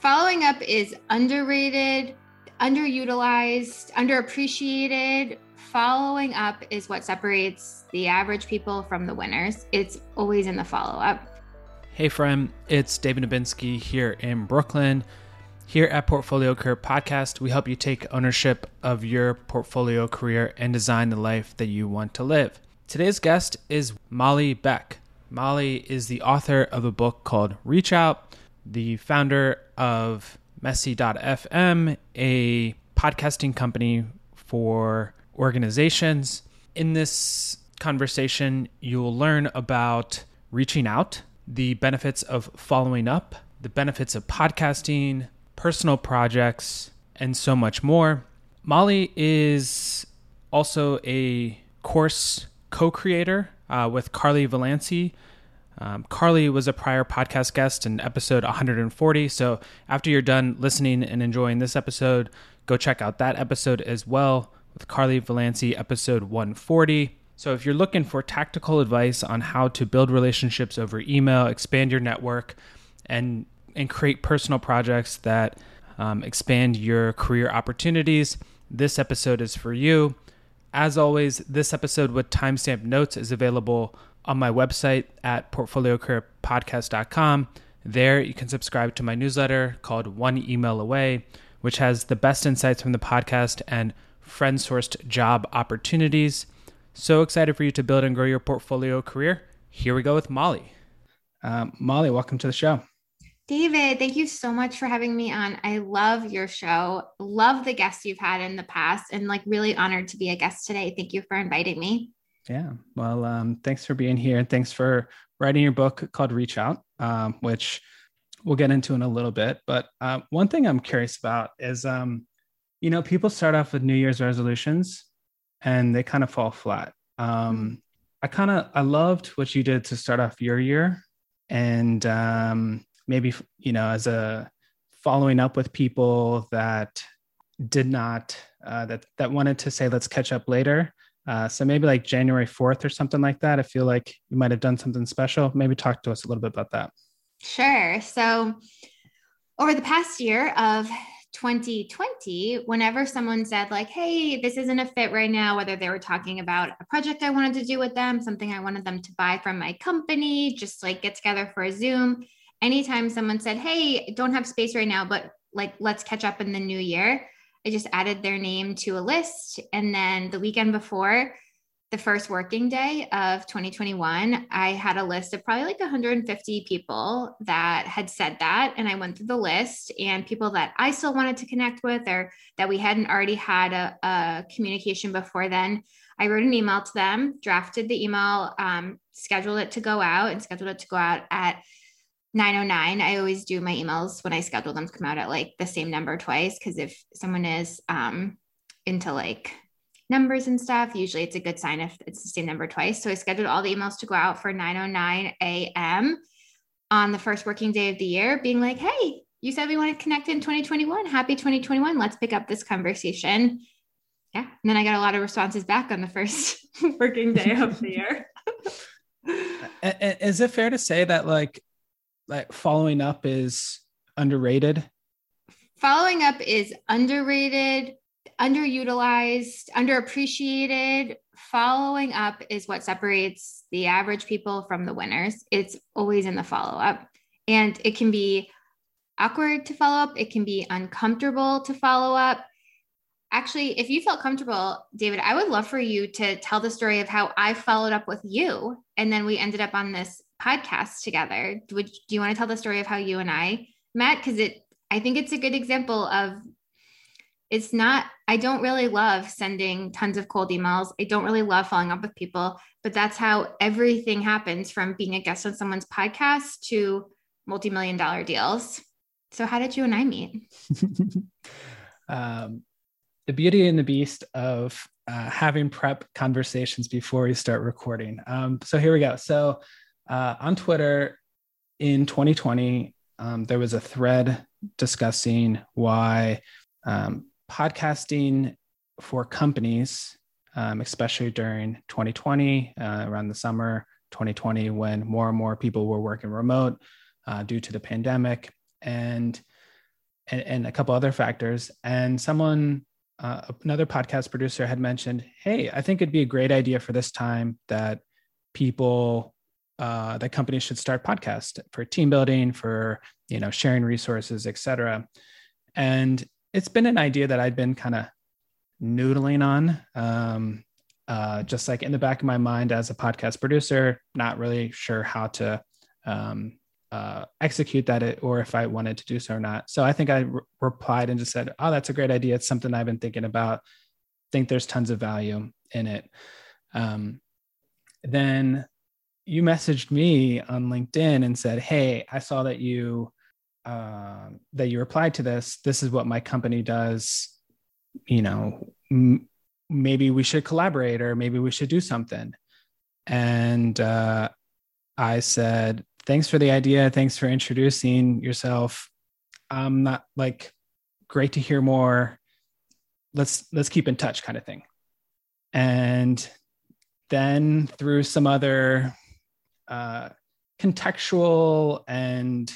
Following up is underrated, underutilized, underappreciated. Following up is what separates the average people from the winners. It's always in the follow up. Hey, friend, it's David Nebinski here in Brooklyn. Here at Portfolio Career Podcast, we help you take ownership of your portfolio career and design the life that you want to live. Today's guest is Molly Beck. Molly is the author of a book called Reach Out, the founder of Messy.fm, a podcasting company for organizations. In this conversation, you'll learn about reaching out, the benefits of following up, the benefits of podcasting, personal projects, and so much more. Molly is also a course co creator uh, with Carly Valancy. Um, Carly was a prior podcast guest in episode 140. So after you're done listening and enjoying this episode, go check out that episode as well with Carly Valancy, episode 140. So if you're looking for tactical advice on how to build relationships over email, expand your network, and and create personal projects that um, expand your career opportunities, this episode is for you. As always, this episode with timestamp notes is available on my website at portfoliocareerpodcast.com. There, you can subscribe to my newsletter called One Email Away, which has the best insights from the podcast and friend sourced job opportunities. So excited for you to build and grow your portfolio career. Here we go with Molly. Um, Molly, welcome to the show. David, thank you so much for having me on. I love your show. Love the guests you've had in the past and like really honored to be a guest today. Thank you for inviting me. Yeah. Well, um, thanks for being here. And thanks for writing your book called Reach Out, um, which we'll get into in a little bit. But uh, one thing I'm curious about is, um, you know, people start off with New Year's resolutions and they kind of fall flat. Um, I kind of I loved what you did to start off your year, and um, maybe you know as a following up with people that did not uh, that that wanted to say let's catch up later uh, so maybe like january 4th or something like that i feel like you might have done something special. Maybe talk to us a little bit about that. Sure. So over the past year of 2020 whenever someone said like hey this isn't a fit right now whether they were talking about a project i wanted to do with them something i wanted them to buy from my company just like get together for a zoom anytime someone said, Hey, don't have space right now, but like, let's catch up in the new year, I just added their name to a list. And then the weekend before, the first working day of 2021, I had a list of probably like 150 people that had said that. And I went through the list and people that I still wanted to connect with or that we hadn't already had a, a communication before then. I wrote an email to them, drafted the email, um, scheduled it to go out, and scheduled it to go out at 909 i always do my emails when i schedule them to come out at like the same number twice because if someone is um into like numbers and stuff usually it's a good sign if it's the same number twice. So i scheduled all the emails to go out for 909 a.m on the first working day of the year being like hey you said we want to connect in 2021 happy 2021 let's pick up this conversation. Yeah and then i got a lot of responses back on the first working day of the year. Is it fair to say that like like following up is underrated? Following up is underrated, underutilized, underappreciated. Following up is what separates the average people from the winners. It's always in the follow up. And it can be awkward to follow up, it can be uncomfortable to follow up. Actually, if you felt comfortable, David, I would love for you to tell the story of how I followed up with you. And then we ended up on this podcast together. Would do you want to tell the story of how you and I met? Because it, I think it's a good example of. It's not. I don't really love sending tons of cold emails. I don't really love following up with people, but that's how everything happens from being a guest on someone's podcast to multi-million dollar deals. So, how did you and I meet? um, the beauty and the beast of uh, having prep conversations before we start recording. Um, so here we go. So uh, on Twitter in 2020, um, there was a thread discussing why um, podcasting for companies, um, especially during 2020, uh, around the summer 2020, when more and more people were working remote uh, due to the pandemic. And and, and a couple other factors. And someone, uh, another podcast producer had mentioned, hey, I think it'd be a great idea for this time that people uh, that companies should start podcasts for team building, for you know sharing resources, etc. And it's been an idea that I'd been kind of noodling on, um, uh, just like in the back of my mind as a podcast producer, not really sure how to um, uh, execute that or if I wanted to do so or not. So I think I re- replied and just said, "Oh, that's a great idea. It's something I've been thinking about. Think there's tons of value in it." Um, then you messaged me on LinkedIn and said, "Hey, I saw that you uh, that you replied to this. This is what my company does. You know, m- maybe we should collaborate, or maybe we should do something." And uh, I said, "Thanks for the idea. Thanks for introducing yourself. I'm not like great to hear more. Let's let's keep in touch, kind of thing." And then through some other uh, contextual and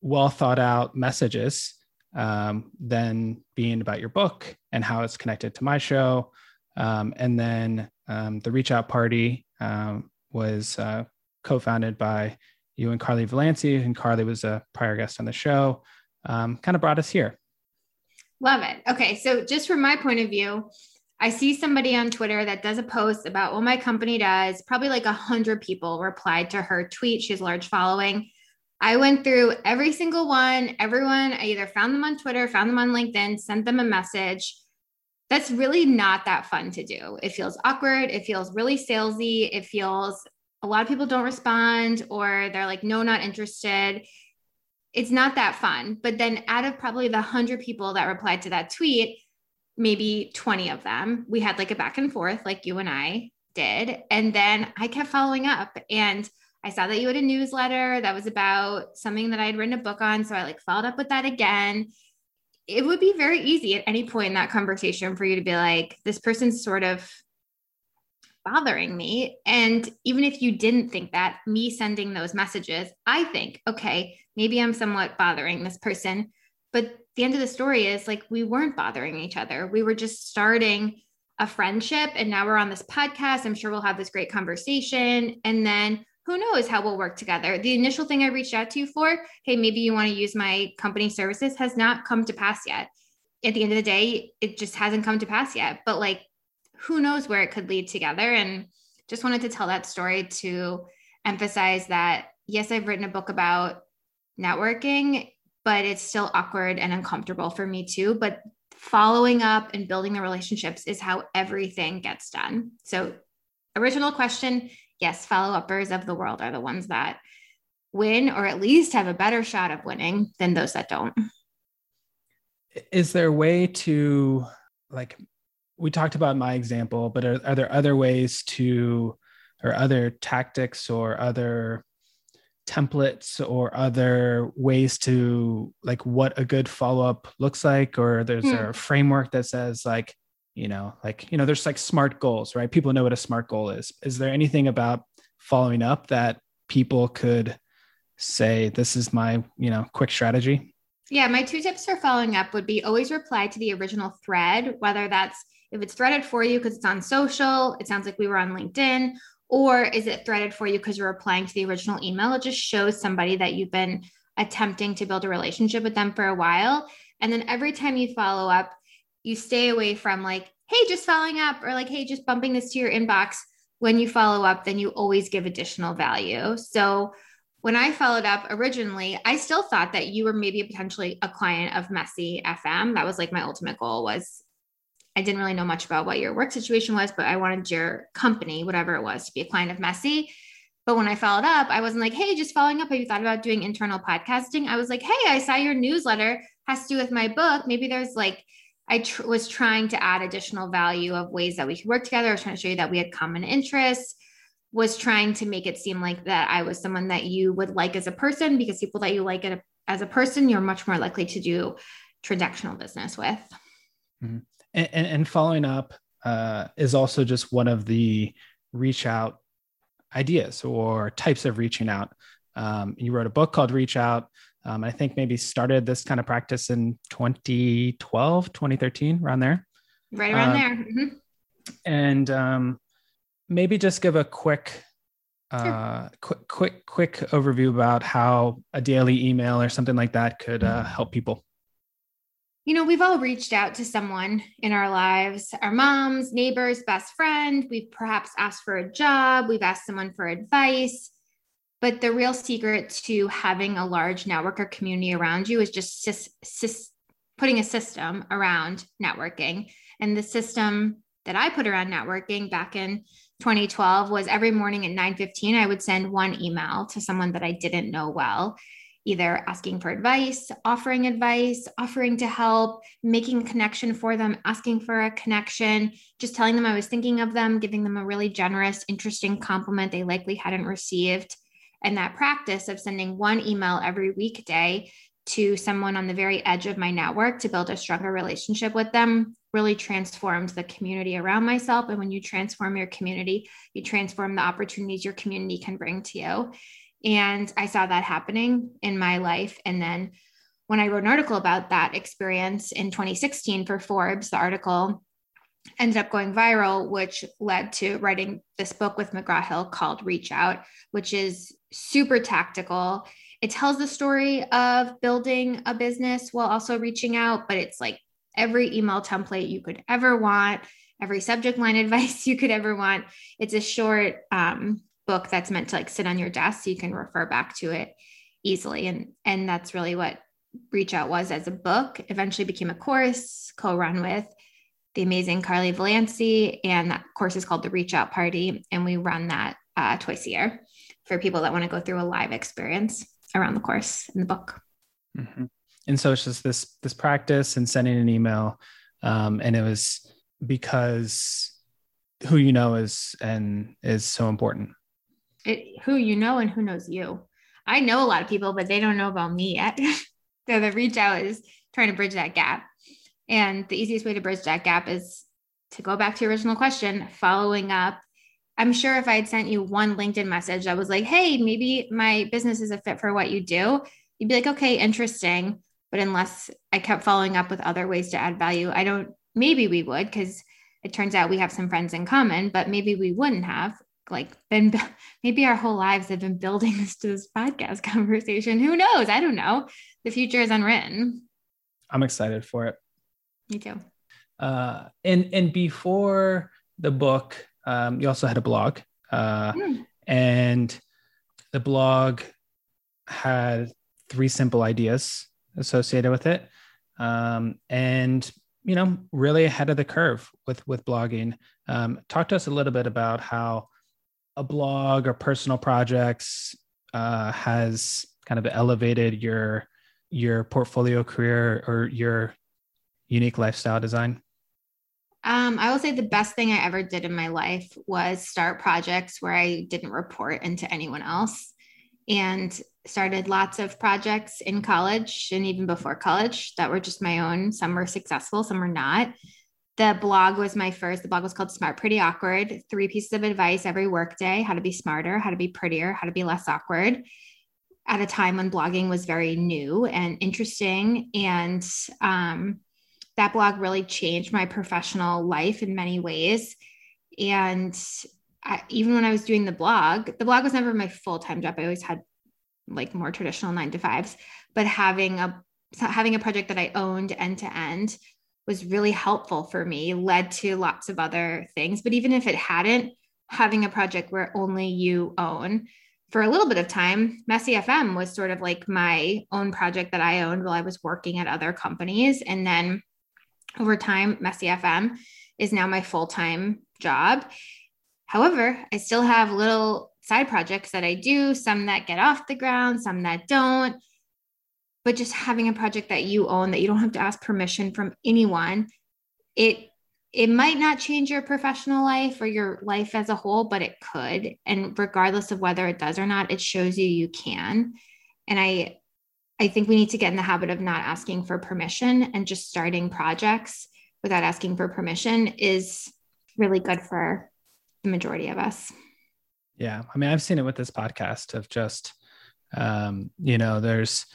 well thought out messages um, then being about your book and how it's connected to my show. Um, and then um, the reach out party um, was uh, co-founded by you and carly valancy and carly was a prior guest on the show um, kind of brought us here. Love it. Okay so just from my point of view I see somebody on Twitter that does a post about what my company does. Probably like a hundred people replied to her tweet. She has a large following. I went through every single one. Everyone, I either found them on Twitter, found them on LinkedIn, sent them a message. That's really not that fun to do. It feels awkward. It feels really salesy. It feels a lot of people don't respond or they're like, no, not interested. It's not that fun. But then out of probably the hundred people that replied to that tweet, maybe 20 of them. We had like a back and forth, like you and I did. And then I kept following up and I saw that you had a newsletter that was about something that I had written a book on. So I like followed up with that again. It would be very easy at any point in that conversation for you to be like, this person's sort of bothering me. And even if you didn't think that, me sending those messages, I think, okay, maybe I'm somewhat bothering this person. But the end of the story is like we weren't bothering each other. We were just starting a friendship and now we're on this podcast. I'm sure we'll have this great conversation and then who knows how we'll work together. The initial thing I reached out to you for, hey, maybe you want to use my company services has not come to pass yet. At the end of the day, it just hasn't come to pass yet. But like who knows where it could lead together and just wanted to tell that story to emphasize that yes, I've written a book about networking but it's still awkward and uncomfortable for me too. But following up and building the relationships is how everything gets done. So, original question yes, follow uppers of the world are the ones that win or at least have a better shot of winning than those that don't. Is there a way to, like, we talked about my example, but are, are there other ways to, or other tactics or other templates or other ways to like what a good follow-up looks like? Or there's hmm. a framework that says like you know like you know there's like smart goals right? People know what a smart goal is. Is there anything about following up that people could say this is my you know quick strategy yeah my two tips for following up would be always reply to the original thread whether that's if it's threaded for you because it's on social it sounds like we were on linkedin or is it threaded for you because you're replying to the original email? It just shows somebody that you've been attempting to build a relationship with them for a while. And then every time you follow up, you stay away from like, hey, just following up, or like, hey, just bumping this to your inbox. When you follow up, then you always give additional value. So when I followed up originally, I still thought that you were maybe potentially a client of Messy FM. That was like my ultimate goal was I didn't really know much about what your work situation was, but I wanted your company, whatever it was, to be a client of Messy. But when I followed up, I wasn't like, hey, just following up. Have you thought about doing internal podcasting? I was like, hey, I saw your newsletter has to do with my book. Maybe there's like, I tr- was trying to add additional value of ways that we could work together. I was trying to show you that we had common interests, was trying to make it seem like that I was someone that you would like as a person because people that you like as a person, you're much more likely to do transactional business with. Mm-hmm and, and following up uh, is also just one of the reach out ideas or types of reaching out. Um, you wrote a book called Reach Out. Um, I think maybe started this kind of practice in 2012, 2013, around there. Right around uh, there. Mm-hmm. And um, maybe just give a quick, uh, sure. quick, quick, quick overview about how a daily email or something like that could uh, help people. You know, we've all reached out to someone in our lives our moms, neighbors, best friend. We've perhaps asked for a job, we've asked someone for advice. But the real secret to having a large network or community around you is just sys- sys- putting a system around networking. And the system that I put around networking back in 2012 was every morning at 9:15 I would send one email to someone that I didn't know well either asking for advice, offering advice, offering to help, making a connection for them, asking for a connection, just telling them I was thinking of them, giving them a really generous, interesting compliment they likely hadn't received. And that practice of sending one email every weekday to someone on the very edge of my network to build a stronger relationship with them really transformed the community around myself. And when you transform your community, you transform the opportunities your community can bring to you. And I saw that happening in my life. And then when I wrote an article about that experience in 2016 for Forbes, the article ended up going viral, which led to writing this book with McGraw Hill called Reach Out, which is super tactical. It tells the story of building a business while also reaching out, but it's like every email template you could ever want, every subject line advice you could ever want. It's a short, um, book that's meant to like sit on your desk so you can refer back to it easily. And and that's really what reach out was as a book. Eventually became a course co-run with the amazing carly valancy and that course is called the reach out party and we run that uh, twice a year for people that want to go through a live experience around the course in the book. Mm-hmm. and so it's just this this practice and sending an email um, and it was because who you know is and is so important it, who you know and who knows you. I know a lot of people, but they don't know about me yet. so the reach out is trying to bridge that gap. And the easiest way to bridge that gap is to go back to your original question, following up. I'm sure if I had sent you one LinkedIn message that was like, hey, maybe my business is a fit for what you do, you'd be like, okay, interesting. But unless I kept following up with other ways to add value, I don't, maybe we would, because it turns out we have some friends in common, but maybe we wouldn't have like been maybe our whole lives have been building this to this podcast conversation. Who knows? I don't know. The future is unwritten. I'm excited for it. Me too. Uh, and and before the book, um, you also had a blog, uh, mm. and the blog had three simple ideas associated with it, um, and you know, really ahead of the curve with with blogging. Um, talk to us a little bit about how a blog or personal projects uh, has kind of elevated your your portfolio career or your unique lifestyle design? Um, I will say the best thing I ever did in my life was start projects where I didn't report into anyone else and started lots of projects in college and even before college that were just my own. Some were successful, some were not the blog was my first. The blog was called Smart Pretty Awkward. Three pieces of advice every workday: how to be smarter, how to be prettier, how to be less awkward. At a time when blogging was very new and interesting, and um, that blog really changed my professional life in many ways. And I, even when I was doing the blog, the blog was never my full time job. I always had like more traditional nine to fives, but having a having a project that I owned end to end was really helpful for me, led to lots of other things. But even if it hadn't, having a project where only you own for a little bit of time, Messy FM was sort of like my own project that I owned while I was working at other companies. And then over time, Messy FM is now my full time job. However, I still have little side projects that I do, some that get off the ground, some that don't but just having a project that you own that you don't have to ask permission from anyone it it might not change your professional life or your life as a whole but it could. And regardless of whether it does or not it shows you you can. And i i think we need to get in the habit of not asking for permission and just starting projects without asking for permission is really good for the majority of us. Yeah. I mean i've seen it with this podcast of just um you know there's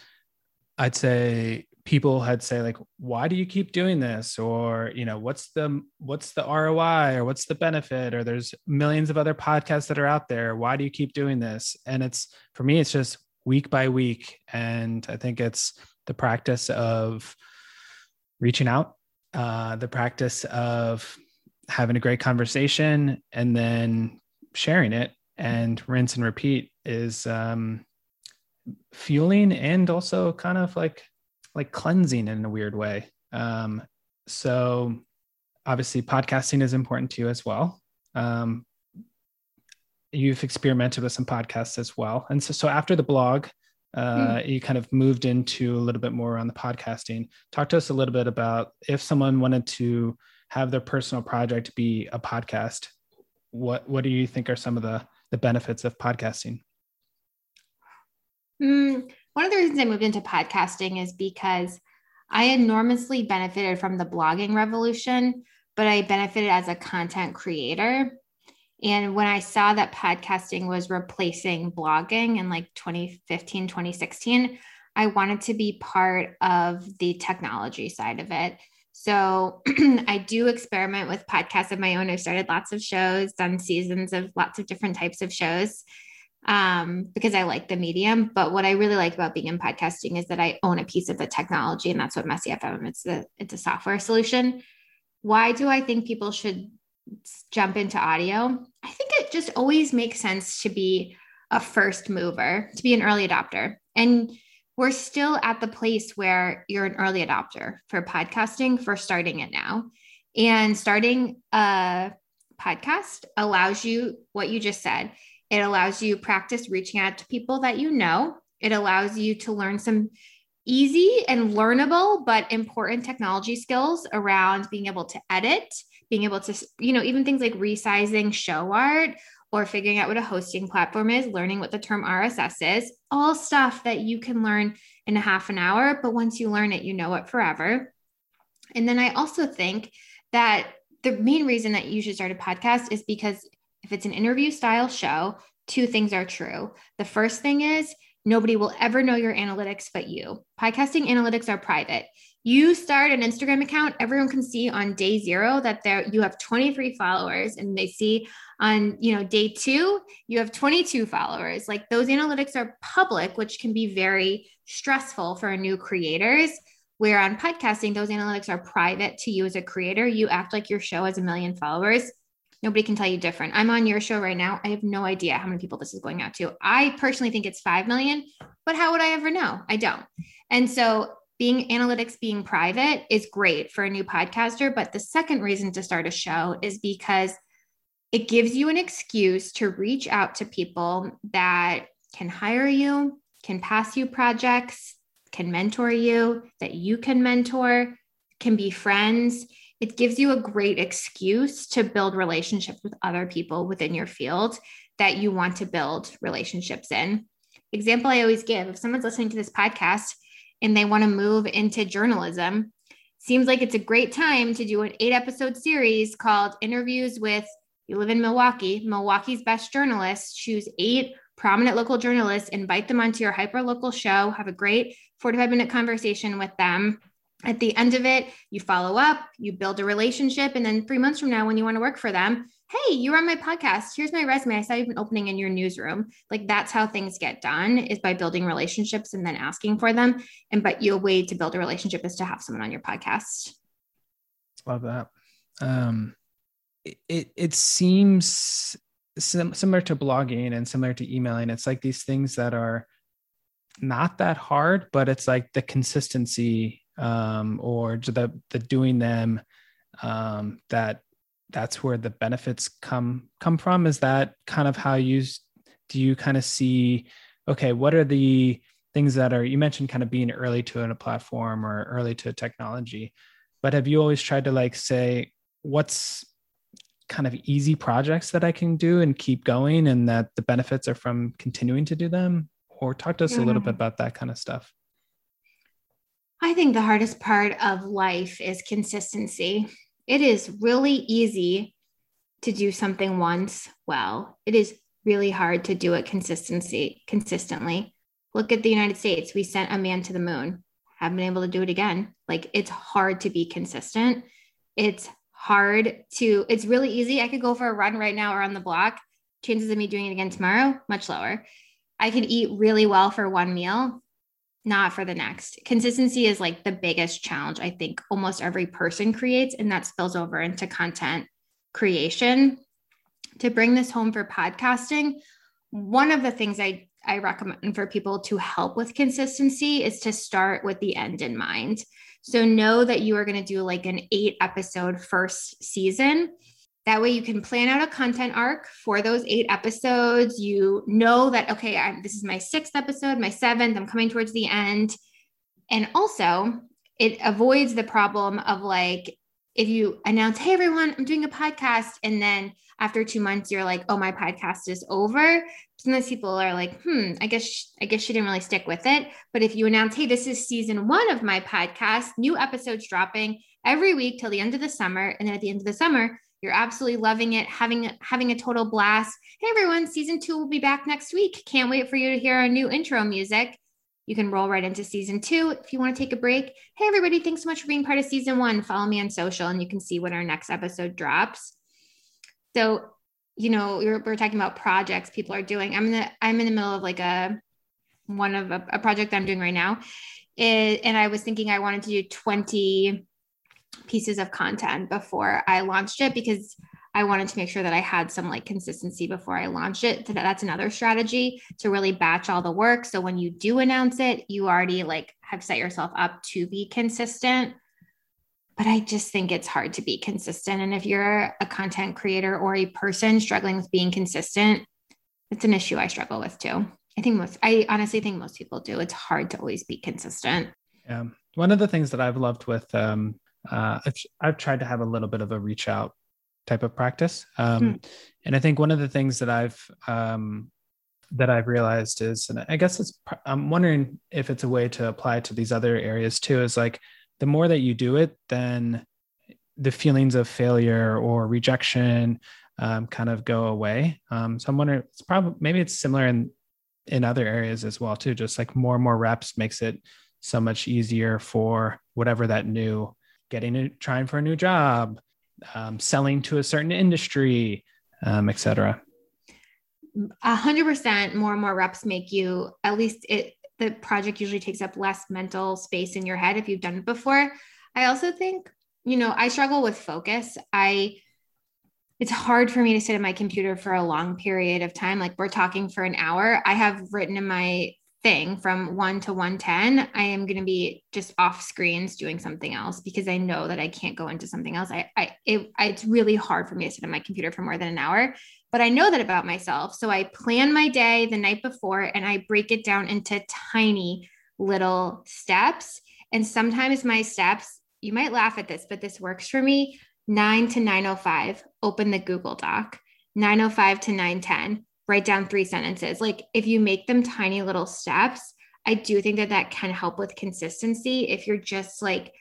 I'd say people had say like why do you keep doing this? Or you know what's the what's the ROI or what's the benefit? Or there's millions of other podcasts that are out there. Why do you keep doing this? And it's for me it's just week by week. And I think it's the practice of reaching out uh, the practice of having a great conversation and then sharing it. And rinse and repeat is um, fueling and also kind of like like cleansing in a weird way. Um, so obviously podcasting is important to you as well. Um, you've experimented with some podcasts as well. And so, so after the blog, uh, mm. you kind of moved into a little bit more on the podcasting. Talk to us a little bit about if someone wanted to have their personal project be a podcast, what what do you think are some of the the benefits of podcasting? Mm, one of the reasons I moved into podcasting is because I enormously benefited from the blogging revolution, but I benefited as a content creator. And when I saw that podcasting was replacing blogging in like 2015, 2016, I wanted to be part of the technology side of it. So I do experiment with podcasts of my own. I've started lots of shows, done seasons of lots of different types of shows um, because I like the medium. But what I really like about being in podcasting is that I own a piece of the technology, and that's what Messy FM. It's a it's a software solution. Why do I think people should jump into audio? I think it just always makes sense to be a first mover, to be an early adopter, and we're still at the place where you're an early adopter for podcasting for starting it now. And starting a podcast allows you what you just said it allows you practice reaching out to people that you know. It allows you to learn some easy and learnable but important technology skills around being able to edit, being able to, you know, even things like resizing show art or figuring out what a hosting platform is, learning what the term RSS is, all stuff that you can learn in a half an hour. But once you learn it, you know it forever. And then I also think that the main reason that you should start a podcast is because if it's an interview style show, two things are true. The first thing is nobody will ever know your analytics but you. Podcasting analytics are private. You start an Instagram account, everyone can see on day 0 that there you have 23 followers and they see on, you know, day 2 you have 22 followers. Like those analytics are public, which can be very stressful for new creators. Where on podcasting, those analytics are private to you as a creator. You act like your show has a million followers Nobody can tell you different. I'm on your show right now. I have no idea how many people this is going out to. I personally think it's 5 million, but how would I ever know? I don't. And so being analytics being private is great for a new podcaster. But the second reason to start a show is because it gives you an excuse to reach out to people that can hire you, can pass you projects, can mentor you, that you can mentor, can be friends it gives you a great excuse to build relationships with other people within your field that you want to build relationships in. Example I always give if someone's listening to this podcast and they want to move into journalism, seems like it's a great time to do an eight episode series called Interviews with You Live in Milwaukee, Milwaukee's Best Journalists. Choose eight prominent local journalists, invite them onto your hyper local show, have a great 45 minute conversation with them at the end of it, you follow up, you build a relationship. And then three months from now, when you want to work for them, hey, you're on my podcast. Here's my resume. I saw you've been opening in your newsroom. Like that's how things get done is by building relationships and then asking for them. And but your way to build a relationship is to have someone on your podcast. Love that. Um, it it seems sim- similar to blogging and similar to emailing. It's like these things that are not that hard, but it's like the consistency um, or the the doing them um, that that's where the benefits come come from? Is that kind of how you do you kind of see okay what are the things that are you mentioned kind of being early to a platform or early to a technology but have you always tried to like say what's kind of easy projects that i can do and keep going and that the benefits are from continuing to do them? Or talk to us yeah. a little bit about that kind of stuff I think the hardest part of life is consistency. It is really easy to do something once well. It is really hard to do it consistency consistently. Look at the United States. We sent a man to the moon. Haven't been able to do it again. Like it's hard to be consistent. It's hard to, it's really easy. I could go for a run right now or on the block. Chances of me doing it again tomorrow, much lower. I could eat really well for one meal, not for the next. Consistency is like the biggest challenge I think almost every person creates, and that spills over into content creation. To bring this home for podcasting, one of the things I, I recommend for people to help with consistency is to start with the end in mind. So know that you are going to do like an eight episode first season. That way you can plan out a content arc for those eight episodes. You know that, okay, I'm, this is my sixth episode, my seventh, I'm coming towards the end. And also, it avoids the problem of like, if you announce, hey, everyone, I'm doing a podcast, and then after two months, you're like, oh, my podcast is over. Sometimes people are like, hmm, I guess, I guess she didn't really stick with it. But if you announce, hey, this is season one of my podcast, new episodes dropping every week till the end of the summer. And then at the end of the summer, you're absolutely loving it, having having a total blast. Hey everyone, season two will be back next week. Can't wait for you to hear our new intro music you can roll right into season two. If you want to take a break, hey, everybody, thanks so much for being part of season one. Follow me on social and you can see when our next episode drops. So, you know, we're, we're talking about projects people are doing. I'm in the, I'm in the middle of like a, one of a, a project I'm doing right now. It, and I was thinking I wanted to do 20 pieces of content before I launched it because I wanted to make sure that I had some like consistency before I launched it. That's another strategy to really batch all the work. So when you do announce it, you already like have set yourself up to be consistent. But I just think it's hard to be consistent. And if you're a content creator or a person struggling with being consistent, it's an issue I struggle with too. I think most, I honestly think most people do. It's hard to always be consistent. Yeah. One of the things that I've loved with, um, uh, I've, I've tried to have a little bit of a reach out type of practice. Um, hmm. And I think one of the things that I've um, that I've realized is, and I guess it's, I'm wondering if it's a way to apply to these other areas too. Is like the more that you do it, then the feelings of failure or rejection um, kind of go away. Um, so I'm wondering, it's probably maybe it's similar in in other areas as well too. Just like more and more reps makes it so much easier for whatever that new getting it, trying for a new job, um, selling to a certain industry, um, et cetera? A hundred percent more and more reps make you at least it the project usually takes up less mental space in your head if you've done it before. I also think, you know, I struggle with focus. I it's hard for me to sit at my computer for a long period of time. Like we're talking for an hour. I have written in my thing from 1 to 110 i am going to be just off screens doing something else because i know that i can't go into something else. I, I it, it's really hard for me to sit on my computer for more than an hour but i know that about myself. So i plan my day the night before and i break it down into tiny little steps. And sometimes my steps you might laugh at this but this works for me. 9 to 905 open the google doc. 905 to 910 write down three sentences. Like if you make them tiny little steps, I do think that that can help with consistency. If you're just like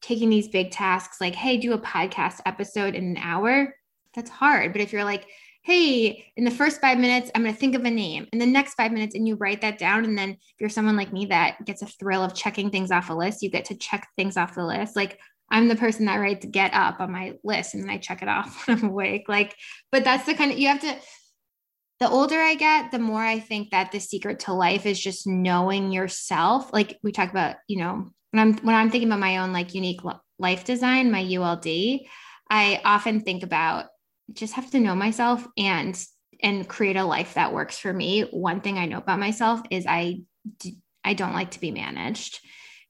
taking these big tasks, like, hey, do a podcast episode in an hour, that's hard. But if you're like, hey, in the first five minutes, I'm going to think of a name. In the next five minutes, and you write that down. And then if you're someone like me that gets a thrill of checking things off a list, you get to check things off the list. Like I'm the person that writes get up on my list and then I check it off when I'm awake. Like, but that's the kind of, you have to, the older I get, the more I think that the secret to life is just knowing yourself. Like we talk about, you know, when I'm when I'm thinking about my own like unique life design, my ULD, I often think about just have to know myself and and create a life that works for me. One thing I know about myself is I I don't like to be managed.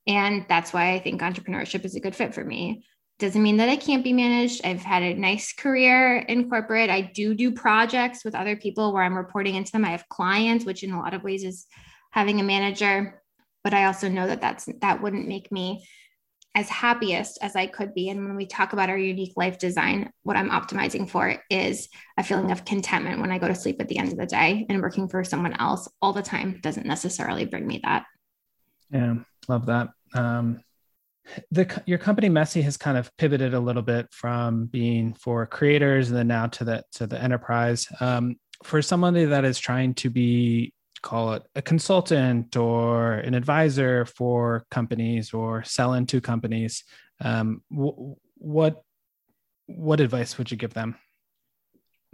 And that's why I think entrepreneurship is a good fit for me doesn't mean that I can't be managed. I've had a nice career in corporate. I do do projects with other people where I'm reporting into them. I have clients, which in a lot of ways is having a manager. But I also know that that's that wouldn't make me as happiest as I could be. And when we talk about our unique life design, what I'm optimizing for is a feeling of contentment when I go to sleep at the end of the day and working for someone else all the time doesn't necessarily bring me that. Yeah, love that. Um, the your company Messy has kind of pivoted a little bit from being for creators and then now to the to the enterprise. Um, for somebody that is trying to be call it a consultant or an advisor for companies or sell into companies, um, what what advice would you give them?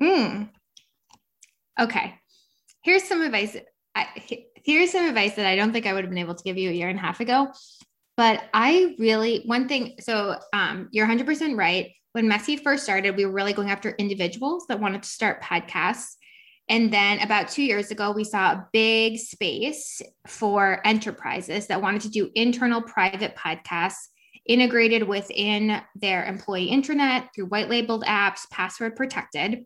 Hmm. Okay. Here's some advice. I, here's some advice that I don't think I would have been able to give you a year and a half ago. But I really, one thing, so um, you're 100% right. When Messy first started, we were really going after individuals that wanted to start podcasts. And then about two years ago, we saw a big space for enterprises that wanted to do internal private podcasts integrated within their employee intranet through white labeled apps, password protected.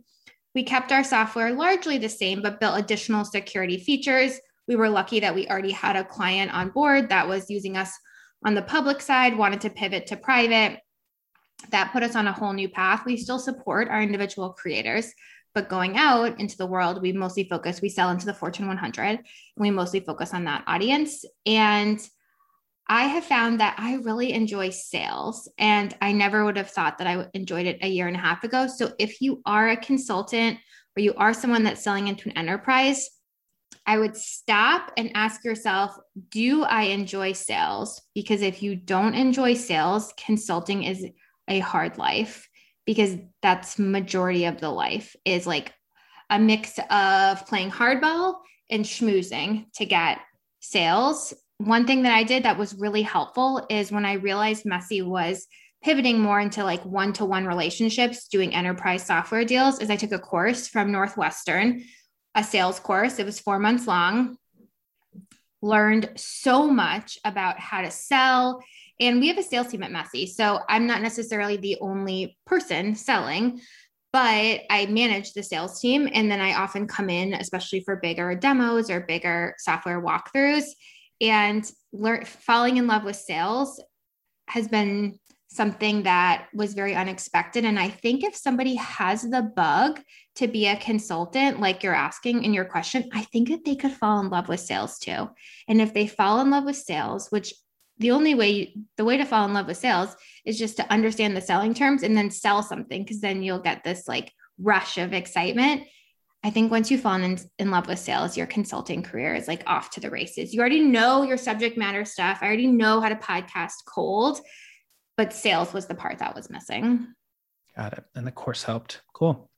We kept our software largely the same, but built additional security features. We were lucky that we already had a client on board that was using us on the public side, wanted to pivot to private. That put us on a whole new path. We still support our individual creators, but going out into the world, we mostly focus, we sell into the Fortune 100, and we mostly focus on that audience. And I have found that I really enjoy sales, and I never would have thought that I enjoyed it a year and a half ago. So, if you are a consultant or you are someone that's selling into an enterprise, I would stop and ask yourself, do I enjoy sales? Because if you don't enjoy sales, consulting is a hard life because that's majority of the life is like a mix of playing hardball and schmoozing to get sales one thing that I did that was really helpful is when I realized Messy was pivoting more into like one to one relationships, doing enterprise software deals, is I took a course from Northwestern, a sales course. It was four months long. Learned so much about how to sell. And we have a sales team at Messy. So I'm not necessarily the only person selling, but I manage the sales team. And then I often come in, especially for bigger demos or bigger software walkthroughs and learn, falling in love with sales has been something that was very unexpected. And I think if somebody has the bug to be a consultant, like you're asking in your question, I think that they could fall in love with sales too. And if they fall in love with sales, which the only way, the way to fall in love with sales is just to understand the selling terms and then sell something, because then you'll get this like rush of excitement. I think once you fall in, in love with sales, your consulting career is like off to the races. You already know your subject matter stuff. I already know how to podcast cold, but sales was the part that was missing. Got it. And the course helped. Cool.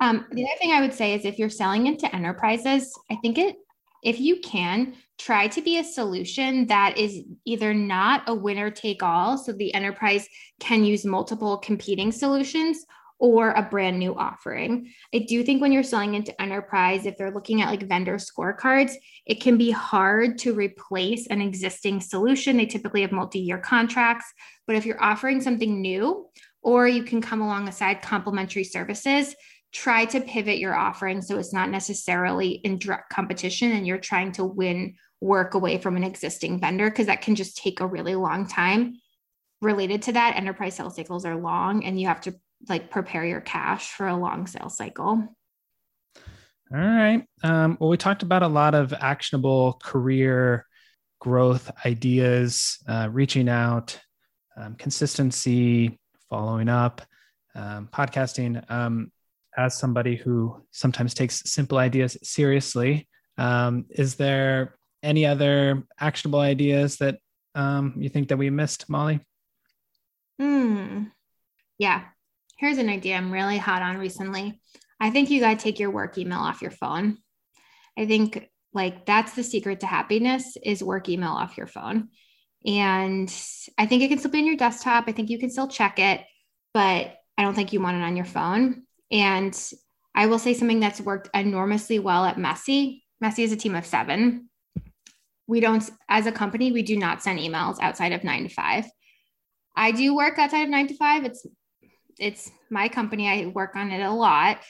Um, the other thing I would say is if you're selling into enterprises, I think it, if you can, try to be a solution that is either not a winner take all, so the enterprise can use multiple competing solutions, or a brand new offering. I do think when you're selling into enterprise, if they're looking at like vendor scorecards, it can be hard to replace an existing solution. They typically have multi year contracts. But if you're offering something new, or you can come alongside complementary services, try to pivot your offering so it's not necessarily in direct competition and you're trying to win work away from an existing vendor because that can just take a really long time related to that enterprise sales cycles are long and you have to like prepare your cash for a long sales cycle. All right. Um, well, we talked about a lot of actionable career growth ideas, uh, reaching out, um, consistency, following up, um, podcasting. Um, as somebody who sometimes takes simple ideas seriously, um, is there any other actionable ideas that um, you think that we missed, Molly? Hmm. Yeah, here's an idea I'm really hot on recently. I think you got to take your work email off your phone. I think like that's the secret to happiness is work email off your phone. And I think it can still be on your desktop. I think you can still check it, but I don't think you want it on your phone. And I will say something that's worked enormously well at Messy. Messy is a team of seven. We don't, as a company, we do not send emails outside of nine to five. I do work outside of nine to five. It's it's my company. I work on it a lot,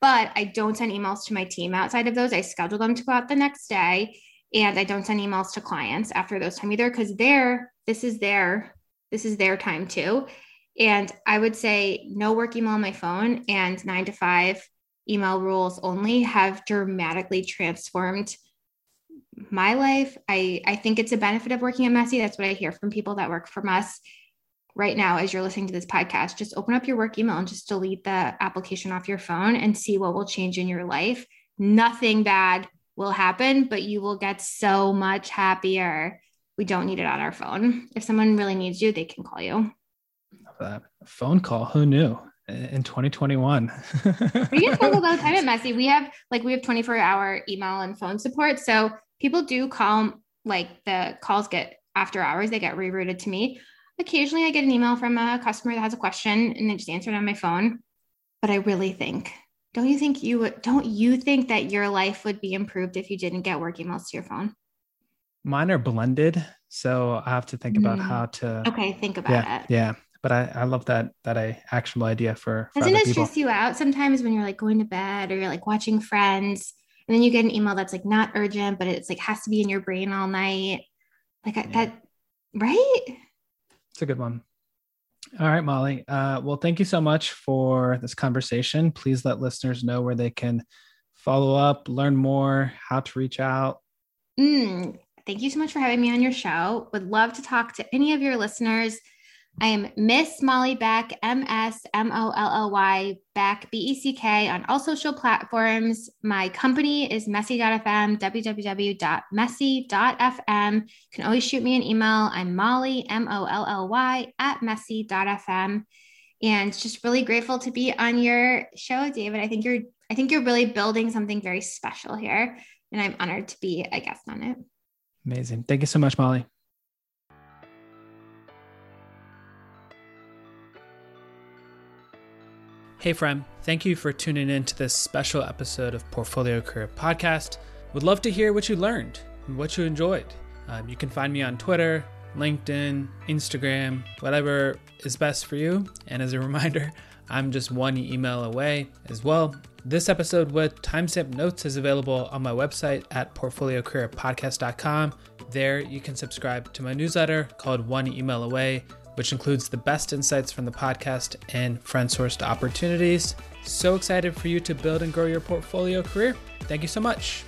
but I don't send emails to my team outside of those. I schedule them to go out the next day and I don't send emails to clients after those time either because they're this is their this is their time too. And I would say no work email on my phone and nine to five email rules only have dramatically transformed my life. I, I think it's a benefit of working at Messy. That's what I hear from people that work from us right now as you're listening to this podcast just open up your work email and just delete the application off your phone and see what will change in your life nothing bad will happen, but you will get so much happier. We don't need it on our phone. If someone really needs you, they can call you. That phone call, who knew? In 2021. we get phone calls all the time at Messy. We have like we have 24 hour email and phone support. So people do call like the calls get after hours, they get rerouted to me. Occasionally I get an email from a customer that has a question and then just answer it on my phone. But I really think don't you think you would don't you think that your life would be improved if you didn't get work emails to your phone mine are blended so i have to think about mm. how to okay think about yeah, it yeah but I, I love that that I actionable idea for, for doesn't it people. stress you out sometimes when you're like going to bed or you're like watching friends and then you get an email that's like not urgent but it's like has to be in your brain all night like yeah. that right it's a good one all right, Molly. Uh, well, thank you so much for this conversation. Please let listeners know where they can follow up, learn more, how to reach out. Mm, thank you so much for having me on your show. Would love to talk to any of your listeners I am Miss Molly Beck, M S M O L L Y Beck, B E C K, on all social platforms. My company is messy.fm, www.messy.fm. You can always shoot me an email. I'm Molly, M O L L Y, at messy.fm. And just really grateful to be on your show, David. I think you're I think you're really building something very special here. And I'm honored to be a guest on it. Amazing. Thank you so much, Molly. Hey, friend, thank you for tuning in to this special episode of Portfolio Career Podcast. Would love to hear what you learned and what you enjoyed. Um, you can find me on Twitter, LinkedIn, Instagram, whatever is best for you. And as a reminder, I'm just one email away as well. This episode with timestamp notes is available on my website at portfoliocareerpodcast.com. There you can subscribe to my newsletter called One Email Away which includes the best insights from the podcast and friend sourced opportunities. So excited for you to build and grow your portfolio career. Thank you so much.